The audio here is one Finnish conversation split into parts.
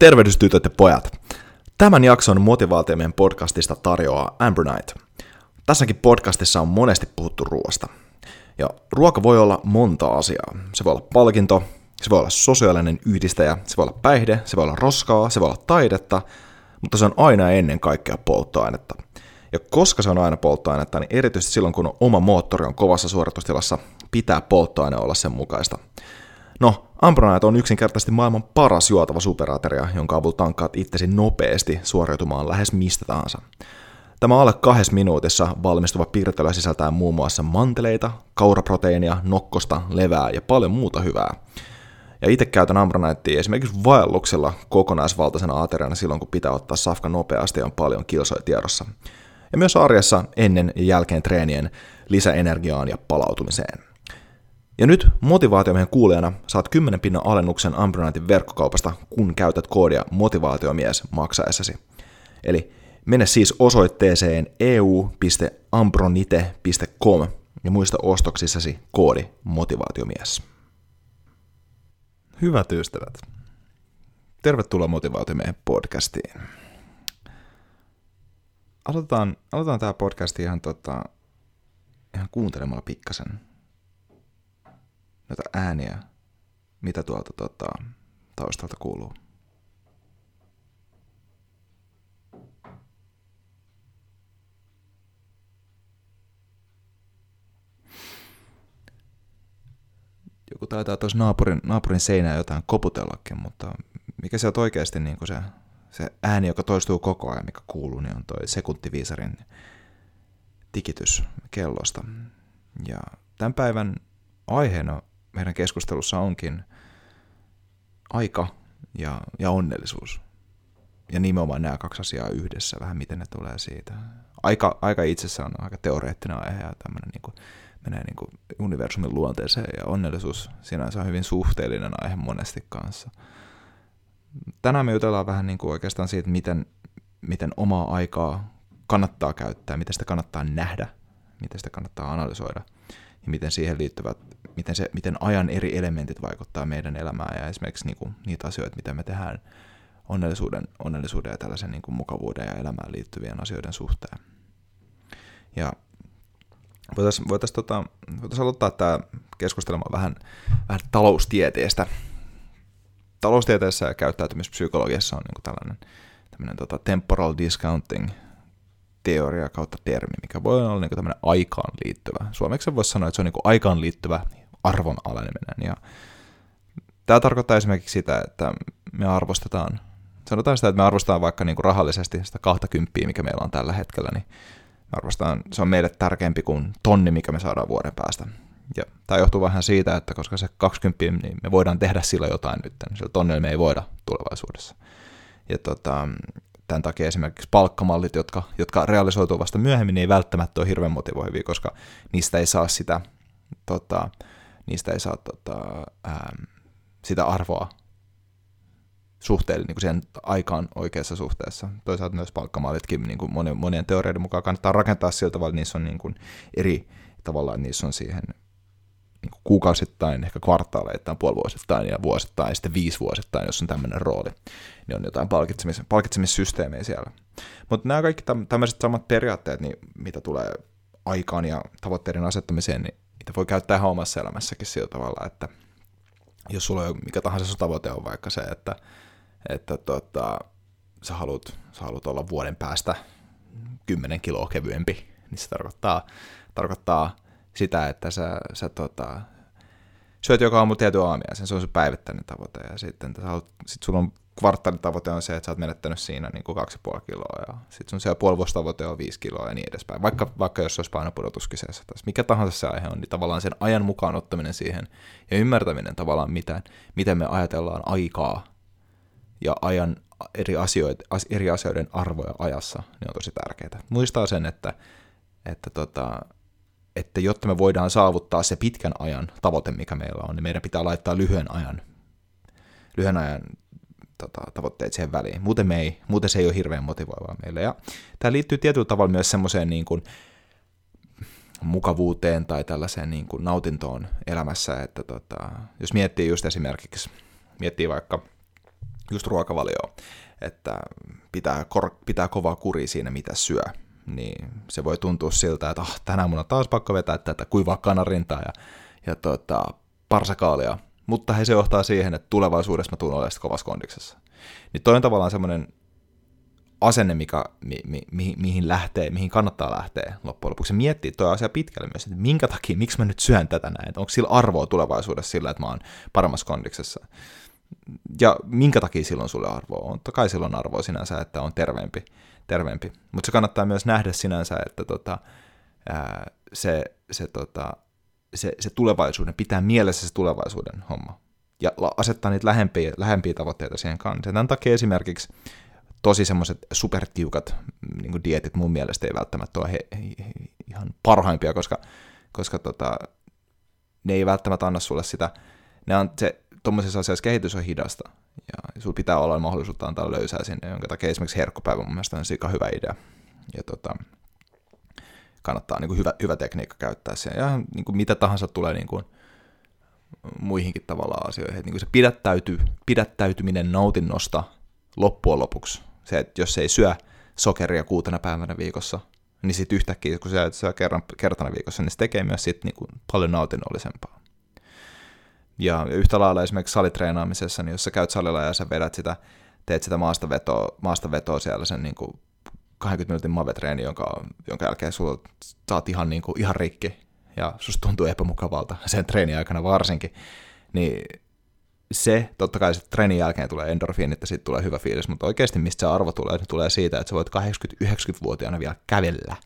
Tervehdys tytöt ja pojat. Tämän jakson motivaatiomien podcastista tarjoaa Amber Knight. Tässäkin podcastissa on monesti puhuttu ruoasta. Ja ruoka voi olla monta asiaa. Se voi olla palkinto, se voi olla sosiaalinen yhdistäjä, se voi olla päihde, se voi olla roskaa, se voi olla taidetta, mutta se on aina ennen kaikkea polttoainetta. Ja koska se on aina polttoainetta, niin erityisesti silloin kun oma moottori on kovassa suoritustilassa, pitää polttoaine olla sen mukaista. No, Ambronite on yksinkertaisesti maailman paras juotava superateria, jonka avulla tankkaat itsesi nopeasti suoriutumaan lähes mistä tahansa. Tämä alle kahdessa minuutissa valmistuva piirtelö sisältää muun muassa manteleita, kauraproteiinia, nokkosta, levää ja paljon muuta hyvää. Ja itse käytän Ambronitea esimerkiksi vaelluksella kokonaisvaltaisena ateriana silloin, kun pitää ottaa safka nopeasti ja on paljon kilsoja tiedossa. Ja myös arjessa ennen ja jälkeen treenien lisäenergiaan ja palautumiseen. Ja nyt motivaatiomiehen kuulijana saat 10 pinnan alennuksen Ambronitein verkkokaupasta, kun käytät koodia motivaatiomies maksaessasi. Eli mene siis osoitteeseen eu.ambronite.com ja muista ostoksissasi koodi motivaatiomies. Hyvät ystävät, tervetuloa motivaatiomiehen podcastiin. Aloitetaan, aloitetaan tämä podcast ihan, tota, ihan kuuntelemalla pikkasen noita ääniä, mitä tuolta tota, taustalta kuuluu. Joku taitaa tuossa naapurin, naapurin seinää jotain koputellakin, mutta mikä se on oikeasti niin se, se ääni, joka toistuu koko ajan, mikä kuuluu, niin on toi sekuntiviisarin tikitys kellosta. Ja tämän päivän aiheena meidän keskustelussa onkin aika ja, ja onnellisuus. Ja nimenomaan nämä kaksi asiaa yhdessä, vähän miten ne tulee siitä. Aika, aika itsessä on aika teoreettinen aihe ja tämmöinen niin kuin, menee niin kuin universumin luonteeseen ja onnellisuus sinänsä on hyvin suhteellinen aihe monesti kanssa. Tänään me jutellaan vähän niin kuin oikeastaan siitä, miten, miten omaa aikaa kannattaa käyttää, miten sitä kannattaa nähdä, miten sitä kannattaa analysoida ja miten siihen liittyvät miten, se, miten ajan eri elementit vaikuttaa meidän elämään ja esimerkiksi niin kuin, niitä asioita, mitä me tehdään onnellisuuden, onnellisuuden ja tällaisen niin kuin, mukavuuden ja elämään liittyvien asioiden suhteen. Ja voitaisiin voitais, tota, voitais aloittaa tämä keskustelemaan vähän, vähän taloustieteestä. Taloustieteessä ja käyttäytymispsykologiassa on niin kuin tällainen tota temporal discounting teoria kautta termi, mikä voi olla niin tämmöinen aikaan liittyvä. Suomeksi voisi sanoa, että se on niin aikaan liittyvä arvon aleneminen. Ja tämä tarkoittaa esimerkiksi sitä, että me arvostetaan, sanotaan sitä, että me arvostetaan vaikka niin rahallisesti sitä 20, mikä meillä on tällä hetkellä, niin me arvostetaan, se on meille tärkeämpi kuin tonni, mikä me saadaan vuoden päästä. Ja tämä johtuu vähän siitä, että koska se 20, niin me voidaan tehdä sillä jotain nyt, niin sillä tonnilla me ei voida tulevaisuudessa. Ja tota, tämän takia esimerkiksi palkkamallit, jotka, jotka realisoituu vasta myöhemmin, niin ei välttämättä ole hirveän motivoivia, koska niistä ei saa sitä tota, niistä ei saa tota, ää, sitä arvoa suhteelle niin kuin siihen aikaan oikeassa suhteessa. Toisaalta myös palkkamallitkin niin kuin monien, monien teoreiden mukaan kannattaa rakentaa sillä tavalla, että niissä on niin kuin eri tavalla, että niissä on siihen kuukausittain, ehkä kvartaaleittain, puolivuosittain ja vuosittain ja sitten viisivuosittain, jos on tämmöinen rooli, niin on jotain palkitsemis- palkitsemissysteemejä siellä. Mutta nämä kaikki tämmöiset samat periaatteet, niin mitä tulee aikaan ja tavoitteiden asettamiseen, niin niitä voi käyttää ihan omassa elämässäkin sillä tavalla, että jos sulla on mikä tahansa sun tavoite on vaikka se, että, että tota, sä, haluat, sä haluat olla vuoden päästä 10 kiloa kevyempi, niin se tarkoittaa, tarkoittaa sitä, että sä, sä tota, syöt joka aamu tietyn aamia, sen se on se päivittäinen tavoite, ja sitten sit sulla on kvartaalitavoite on se, että sä oot menettänyt siinä niin kuin 2,5 kiloa ja sitten sun siellä puolivuostavoite on 5 kiloa ja niin edespäin. Vaikka, vaikka jos olisi painopudotus kyseessä tai mikä tahansa se aihe on, niin tavallaan sen ajan mukaan ottaminen siihen ja ymmärtäminen tavallaan, miten, miten me ajatellaan aikaa ja ajan eri, asioita, eri asioiden arvoja ajassa, niin on tosi tärkeää. Muistaa sen, että, että, tota, että jotta me voidaan saavuttaa se pitkän ajan tavoite, mikä meillä on, niin meidän pitää laittaa lyhyen ajan lyhyen ajan tota, tavoitteet siihen väliin. Muuten, me ei, muuten se ei ole hirveän motivoivaa meille. Ja tämä liittyy tietyllä tavalla myös semmoiseen niin kuin mukavuuteen tai tällaiseen niin kuin nautintoon elämässä, että tota, jos miettii just esimerkiksi, miettii vaikka just ruokavalioa, että pitää, kor- pitää kovaa kuri siinä, mitä syö, niin se voi tuntua siltä, että oh, tänään mun on taas pakko vetää tätä kuivaa kanarintaa ja, ja tota, parsakaalia, mutta he se johtaa siihen, että tulevaisuudessa mä tulen olemaan kovassa kondiksessa. Niin toi on tavallaan semmoinen asenne, mikä, mi, mi, mi, mihin lähtee, mihin kannattaa lähteä loppujen lopuksi. Miettii tuo asia pitkälle myös, että minkä takia, miksi mä nyt syön tätä näin, onko sillä arvoa tulevaisuudessa sillä, että mä oon paremmassa kondiksessa. Ja minkä takia silloin sulle arvoa on? Totta kai silloin arvoa sinänsä, että on terveempi, terveempi. mutta se kannattaa myös nähdä sinänsä, että tota, ää, se, se, tota, se, se tulevaisuuden, pitää mielessä se tulevaisuuden homma ja asettaa niitä lähempiä, lähempiä tavoitteita siihen kanssa. Tämän takia esimerkiksi tosi semmoiset supertiukat niin dietit mun mielestä ei välttämättä ole he, he, he, ihan parhaimpia, koska, koska tota, ne ei välttämättä anna sulle sitä, ne on se, tuommoisessa asiassa kehitys on hidasta, ja sulla pitää olla mahdollisuutta antaa löysää sinne, jonka takia esimerkiksi herkkupäivä mun mielestä on sika hyvä idea, ja tota, kannattaa niin kuin hyvä, hyvä tekniikka käyttää sen, ja niin kuin mitä tahansa tulee niin kuin, muihinkin tavallaan asioihin, että niin kuin se pidättäyty, pidättäytyminen nautinnosta loppujen lopuksi. Se, että jos ei syö sokeria kuutena päivänä viikossa, niin sitten yhtäkkiä, kun sä syö kerran, kertana viikossa, niin se tekee myös sit niinku paljon nautinnollisempaa. Ja yhtä lailla esimerkiksi salitreenaamisessa, niin jos sä käyt salilla ja sä vedät sitä, teet sitä maastavetoa, maastavetoa siellä sen niin kuin 20 minuutin mavetreeni, jonka, jonka jälkeen sulla saat ihan, niin kuin, ihan rikki. Ja susta tuntuu epämukavalta sen treenin aikana varsinkin, niin se, totta kai se treenin jälkeen tulee endorfiinit että siitä tulee hyvä fiilis, mutta oikeasti mistä se arvo tulee, niin tulee siitä, että sä voit 80-90-vuotiaana vielä kävellä,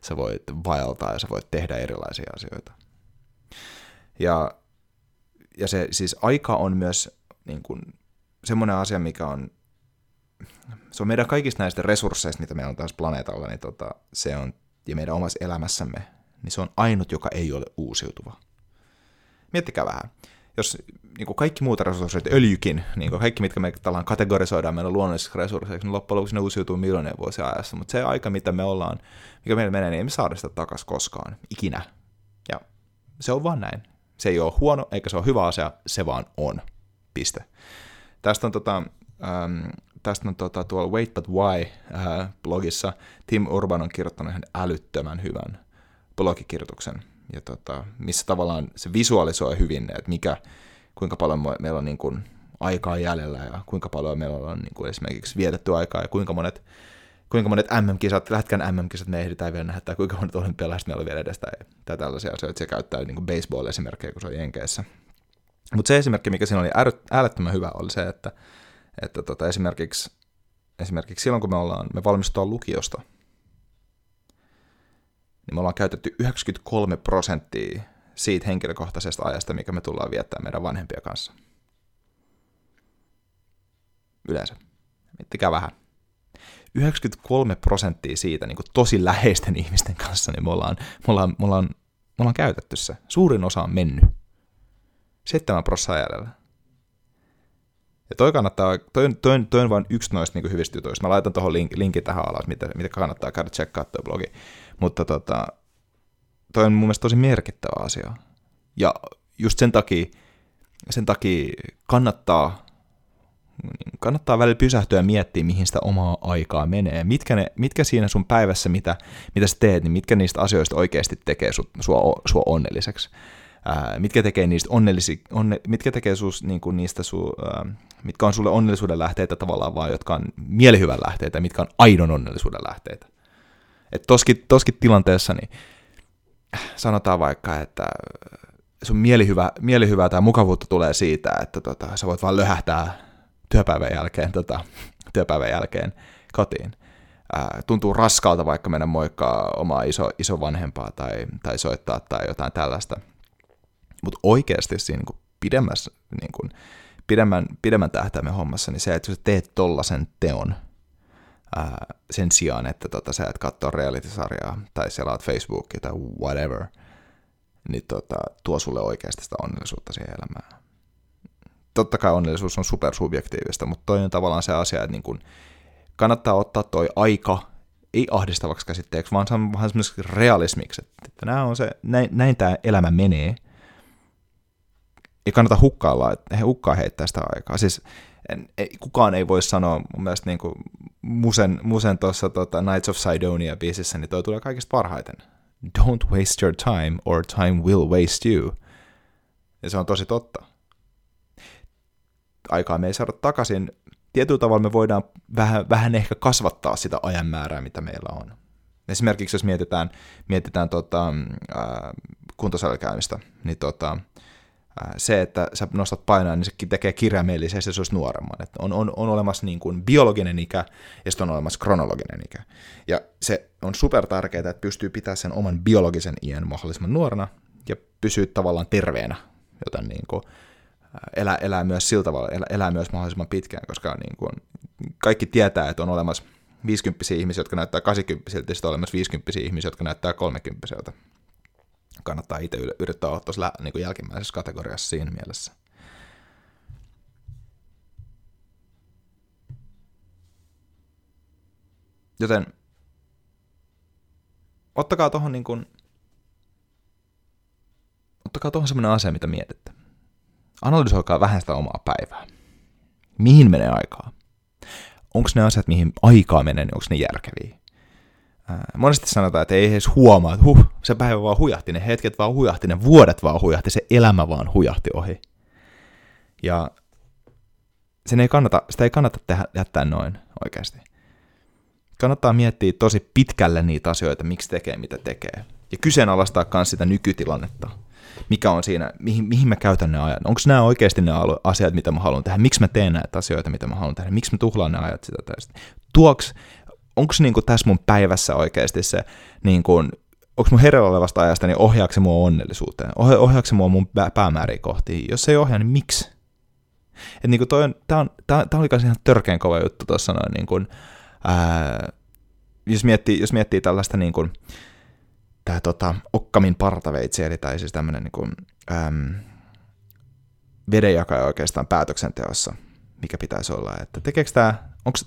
sä voit vaeltaa ja sä voit tehdä erilaisia asioita. Ja, ja se siis aika on myös niin kuin, semmoinen asia, mikä on, se on meidän kaikista näistä resursseista, mitä meillä on tässä planeetalla, niin tota, se on, ja meidän omassa elämässämme, niin se on ainut, joka ei ole uusiutuva. Miettikää vähän jos niin kuin kaikki muut resurssit, öljykin, niin kuin kaikki mitkä me tällään kategorisoidaan meidän luonnollisiksi resursseiksi, niin loppujen lopuksi ne uusiutuu miljoonien vuosien ajassa, mutta se aika, mitä me ollaan, mikä meillä menee, niin ei me saada sitä takaisin koskaan, ikinä. Ja se on vaan näin. Se ei ole huono, eikä se ole hyvä asia, se vaan on. Piste. Tästä on, tota, ähm, tästä on tota, tuolla Wait But Why äh, blogissa Tim Urban on kirjoittanut ihan älyttömän hyvän blogikirjoituksen, ja tota, missä tavallaan se visualisoi hyvin, että mikä, kuinka paljon meillä on niin kuin aikaa jäljellä ja kuinka paljon meillä on niin kuin esimerkiksi vietetty aikaa ja kuinka monet, kuinka monet MM-kisat, lätkän MM-kisat me ehditään vielä nähdä, tai kuinka monet olympialaiset meillä on vielä edestä tai tällaisia asioita. Se käyttää niin baseball-esimerkkejä, kun se on Jenkeissä. Mutta se esimerkki, mikä siinä oli äärettömän hyvä, oli se, että, että tota, esimerkiksi, esimerkiksi silloin, kun me, ollaan, me valmistutaan lukiosta, niin me ollaan käytetty 93 prosenttia siitä henkilökohtaisesta ajasta, mikä me tullaan viettämään meidän vanhempia kanssa. Yleensä. Miettikää vähän. 93 prosenttia siitä niin kuin tosi läheisten ihmisten kanssa, niin me ollaan, me ollaan, me ollaan, me ollaan käytetty se. Suurin osa on mennyt. 7 prosenttia jäljellä. Ja toi kannattaa, toi, toi, toi on vain yksi noista niin hyvistä jutuista. Mä laitan tuohon link, linkin tähän alas, mitä, mitä kannattaa käydä tsekkaa tuo blogi. Mutta tota, toi on mun mielestä tosi merkittävä asia. Ja just sen takia, sen takia kannattaa, kannattaa välillä pysähtyä ja miettiä, mihin sitä omaa aikaa menee. Mitkä, ne, mitkä siinä sun päivässä, mitä, mitä sä teet, niin mitkä niistä asioista oikeasti tekee su, sua, sua onnelliseksi. Ää, mitkä tekee niistä onnellisi, onne, mitkä tekee sus, niin kuin niistä su, ää, mitkä on sulle onnellisuuden lähteitä tavallaan vaan, jotka on mielihyvän lähteitä, mitkä on aidon onnellisuuden lähteitä. Et toskin, toskin tilanteessa niin sanotaan vaikka, että sun mielihyvä, mielihyvää tai mukavuutta tulee siitä, että tota, sä voit vaan löhähtää työpäivän jälkeen, tota, työpäivän jälkeen kotiin. Ää, tuntuu raskalta vaikka mennä moikkaa omaa iso, isovanhempaa tai, tai soittaa tai jotain tällaista. Mutta oikeasti siinä niin pidemmässä, niin kuin, pidemmän, pidemmän tähtäimen hommassa, niin se, että sä teet tollasen teon – ää, sen sijaan, että tota, sä et katsoa reality-sarjaa tai selaat Facebookia tai whatever, niin tota, tuo sulle oikeasti sitä onnellisuutta siihen elämään. Totta kai onnellisuus on supersubjektiivista, mutta toi on tavallaan se asia, että niin kun kannattaa ottaa toi aika, ei ahdistavaksi käsitteeksi, vaan vähän semmoiseksi realismiksi, että nämä on se, näin, näin tämä elämä menee. Ei kannata hukkailla, että he hukkaa heittää sitä aikaa. Siis en, ei, kukaan ei voi sanoa, mun mielestä niin kuin Musen, Musen tuossa tota Knights of Sidonia biisissä, niin toi tulee kaikista parhaiten. Don't waste your time, or time will waste you. Ja se on tosi totta. Aikaa me ei saada takaisin. Tietyllä tavalla me voidaan vähän, vähän ehkä kasvattaa sitä ajan määrää, mitä meillä on. Esimerkiksi jos mietitään, mietitään tota, äh, kuntosalikäymistä, niin tota, se, että sä nostat painoa, niin sekin tekee kirjaimellisesti, se olisi nuoremman. Että on, on, on olemassa niin kuin biologinen ikä ja sitten on olemassa kronologinen ikä. Ja se on super tärkeää, että pystyy pitämään sen oman biologisen iän mahdollisimman nuorena ja pysyy tavallaan terveenä, joten niin kuin, elää, elää myös sillä tavalla, elää, elää myös mahdollisimman pitkään, koska niin kuin, kaikki tietää, että on olemassa 50 ihmisiä, jotka näyttää 80 ja sitten on olemassa 50 ihmisiä, jotka näyttää 30 kannattaa itse yrittää olla tuossa niin jälkimmäisessä kategoriassa siinä mielessä. Joten ottakaa tuohon niin kuin, ottakaa tuohon semmoinen asia, mitä mietitte. Analysoikaa vähän sitä omaa päivää. Mihin menee aikaa? Onko ne asiat, mihin aikaa menee, niin onko ne järkeviä? monesti sanotaan, että ei edes huomaa, että huh, se päivä vaan hujahti, ne hetket vaan hujahti, ne vuodet vaan hujahti, se elämä vaan hujahti ohi. Ja sen ei kannata, sitä ei kannata tehdä, jättää noin oikeasti. Kannattaa miettiä tosi pitkälle niitä asioita, miksi tekee mitä tekee. Ja kyseenalaistaa myös sitä nykytilannetta. Mikä on siinä, mihin, mihin mä käytän ne ajat. Onko nämä oikeasti ne asiat, mitä mä haluan tehdä? Miksi mä teen näitä asioita, mitä mä haluan tehdä? Miksi mä tuhlaan ne ajat sitä tästä? Tuoks onko niinku tässä mun päivässä oikeasti se, niinku, onko mun hereillä olevasta ajasta, niin ohjaako se mua onnellisuuteen? Ohjaako se mua mun päämääriä kohti? Jos ei ohjaa, niin miksi? Et niinku toi on, tää, on, tää, tää oli ihan törkeän kova juttu tuossa noin, niinku, ää, jos, miettii, jos miettii tällaista niin kuin, tää tota, Okkamin partaveitsi, eli tai siis tämmönen niin kuin, äm, vedenjakaja oikeastaan päätöksenteossa, mikä pitäisi olla, että tekeekö tämä, onko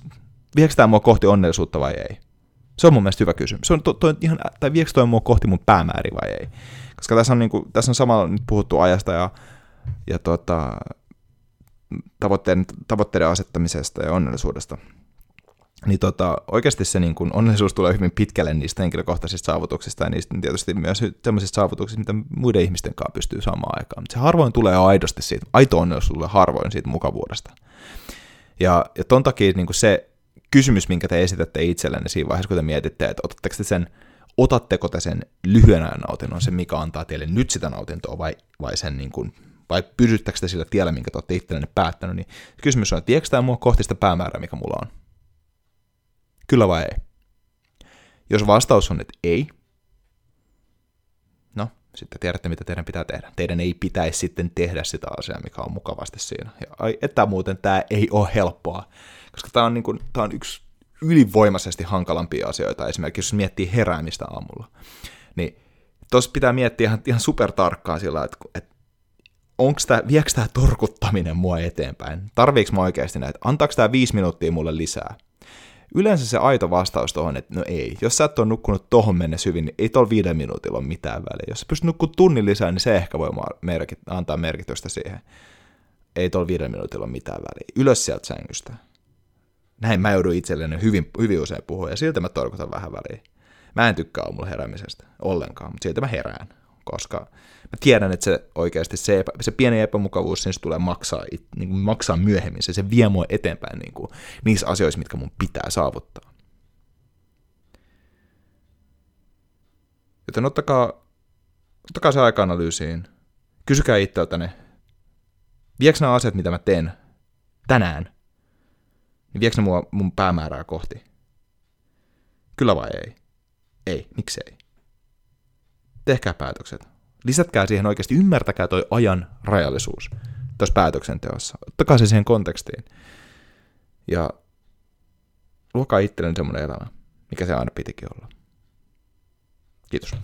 viekö tämä mua kohti onnellisuutta vai ei? Se on mun mielestä hyvä kysymys. Se on to, to, ihan, tai viekö toi mua kohti mun päämääri vai ei? Koska tässä on, niin kuin, tässä on samalla nyt puhuttu ajasta ja, ja tota, tavoitteiden, tavoitteiden asettamisesta ja onnellisuudesta. Niin tota, oikeasti se niin kuin, onnellisuus tulee hyvin pitkälle niistä henkilökohtaisista saavutuksista ja niistä tietysti myös sellaisista saavutuksista, mitä muiden ihmisten kanssa pystyy saamaan aikaan. Mutta se harvoin tulee aidosti siitä, aito onnellisuus tulee harvoin siitä mukavuudesta. Ja, ja ton takia niin se, kysymys, minkä te esitätte itsellenne siinä vaiheessa, kun te mietitte, että otatteko te sen, otatteko te sen lyhyen ajan nautinnon, se mikä antaa teille nyt sitä nautintoa, vai, vai sen niin kuin, vai pysyttekö te sillä tiellä, minkä te olette itsellenne päättänyt, niin kysymys on, että viekö tämä mua kohti sitä päämäärää, mikä mulla on? Kyllä vai ei? Jos vastaus on, että ei, no, sitten tiedätte, mitä teidän pitää tehdä. Teidän ei pitäisi sitten tehdä sitä asiaa, mikä on mukavasti siinä. Ja ai, että muuten tämä ei ole helppoa koska tämä on, niin kuin, tämä on yksi ylivoimaisesti hankalampia asioita, esimerkiksi jos miettii heräämistä aamulla. Niin tuossa pitää miettiä ihan, ihan super tarkkaan sillä, että, että onko tämä, viekö tämä torkuttaminen mua eteenpäin? Tarviiko mä oikeasti näitä? Antaako tämä viisi minuuttia mulle lisää? Yleensä se aito vastaus tuohon, että no ei. Jos sä et ole nukkunut tohon mennessä hyvin, niin ei tuolla viiden minuutilla ole mitään väliä. Jos sä pystyt nukkumaan tunnin lisää, niin se ehkä voi merkit, antaa merkitystä siihen. Ei tuolla viiden minuutilla ole mitään väliä. Ylös sieltä sängystä näin mä joudun itselleni hyvin, hyvin usein puhua, ja siltä mä torkutan vähän väliin. Mä en tykkää aamulla heräämisestä ollenkaan, mutta siltä mä herään, koska mä tiedän, että se oikeasti se, epä, se pieni epämukavuus, niin se tulee maksaa, niin kuin maksaa myöhemmin, se, se vie mua eteenpäin niin kuin, niissä asioissa, mitkä mun pitää saavuttaa. Joten ottakaa, ottakaa se aika-analyysiin, kysykää itseltäne, viekö nämä asiat, mitä mä teen tänään, niin viekö ne mua mun päämäärää kohti? Kyllä vai ei? Ei, miksei? Tehkää päätökset. Lisätkää siihen oikeasti, ymmärtäkää toi ajan rajallisuus tuossa päätöksenteossa. Ottakaa se siihen kontekstiin. Ja luokaa itselleni semmoinen elämä, mikä se aina pitikin olla. Kiitos.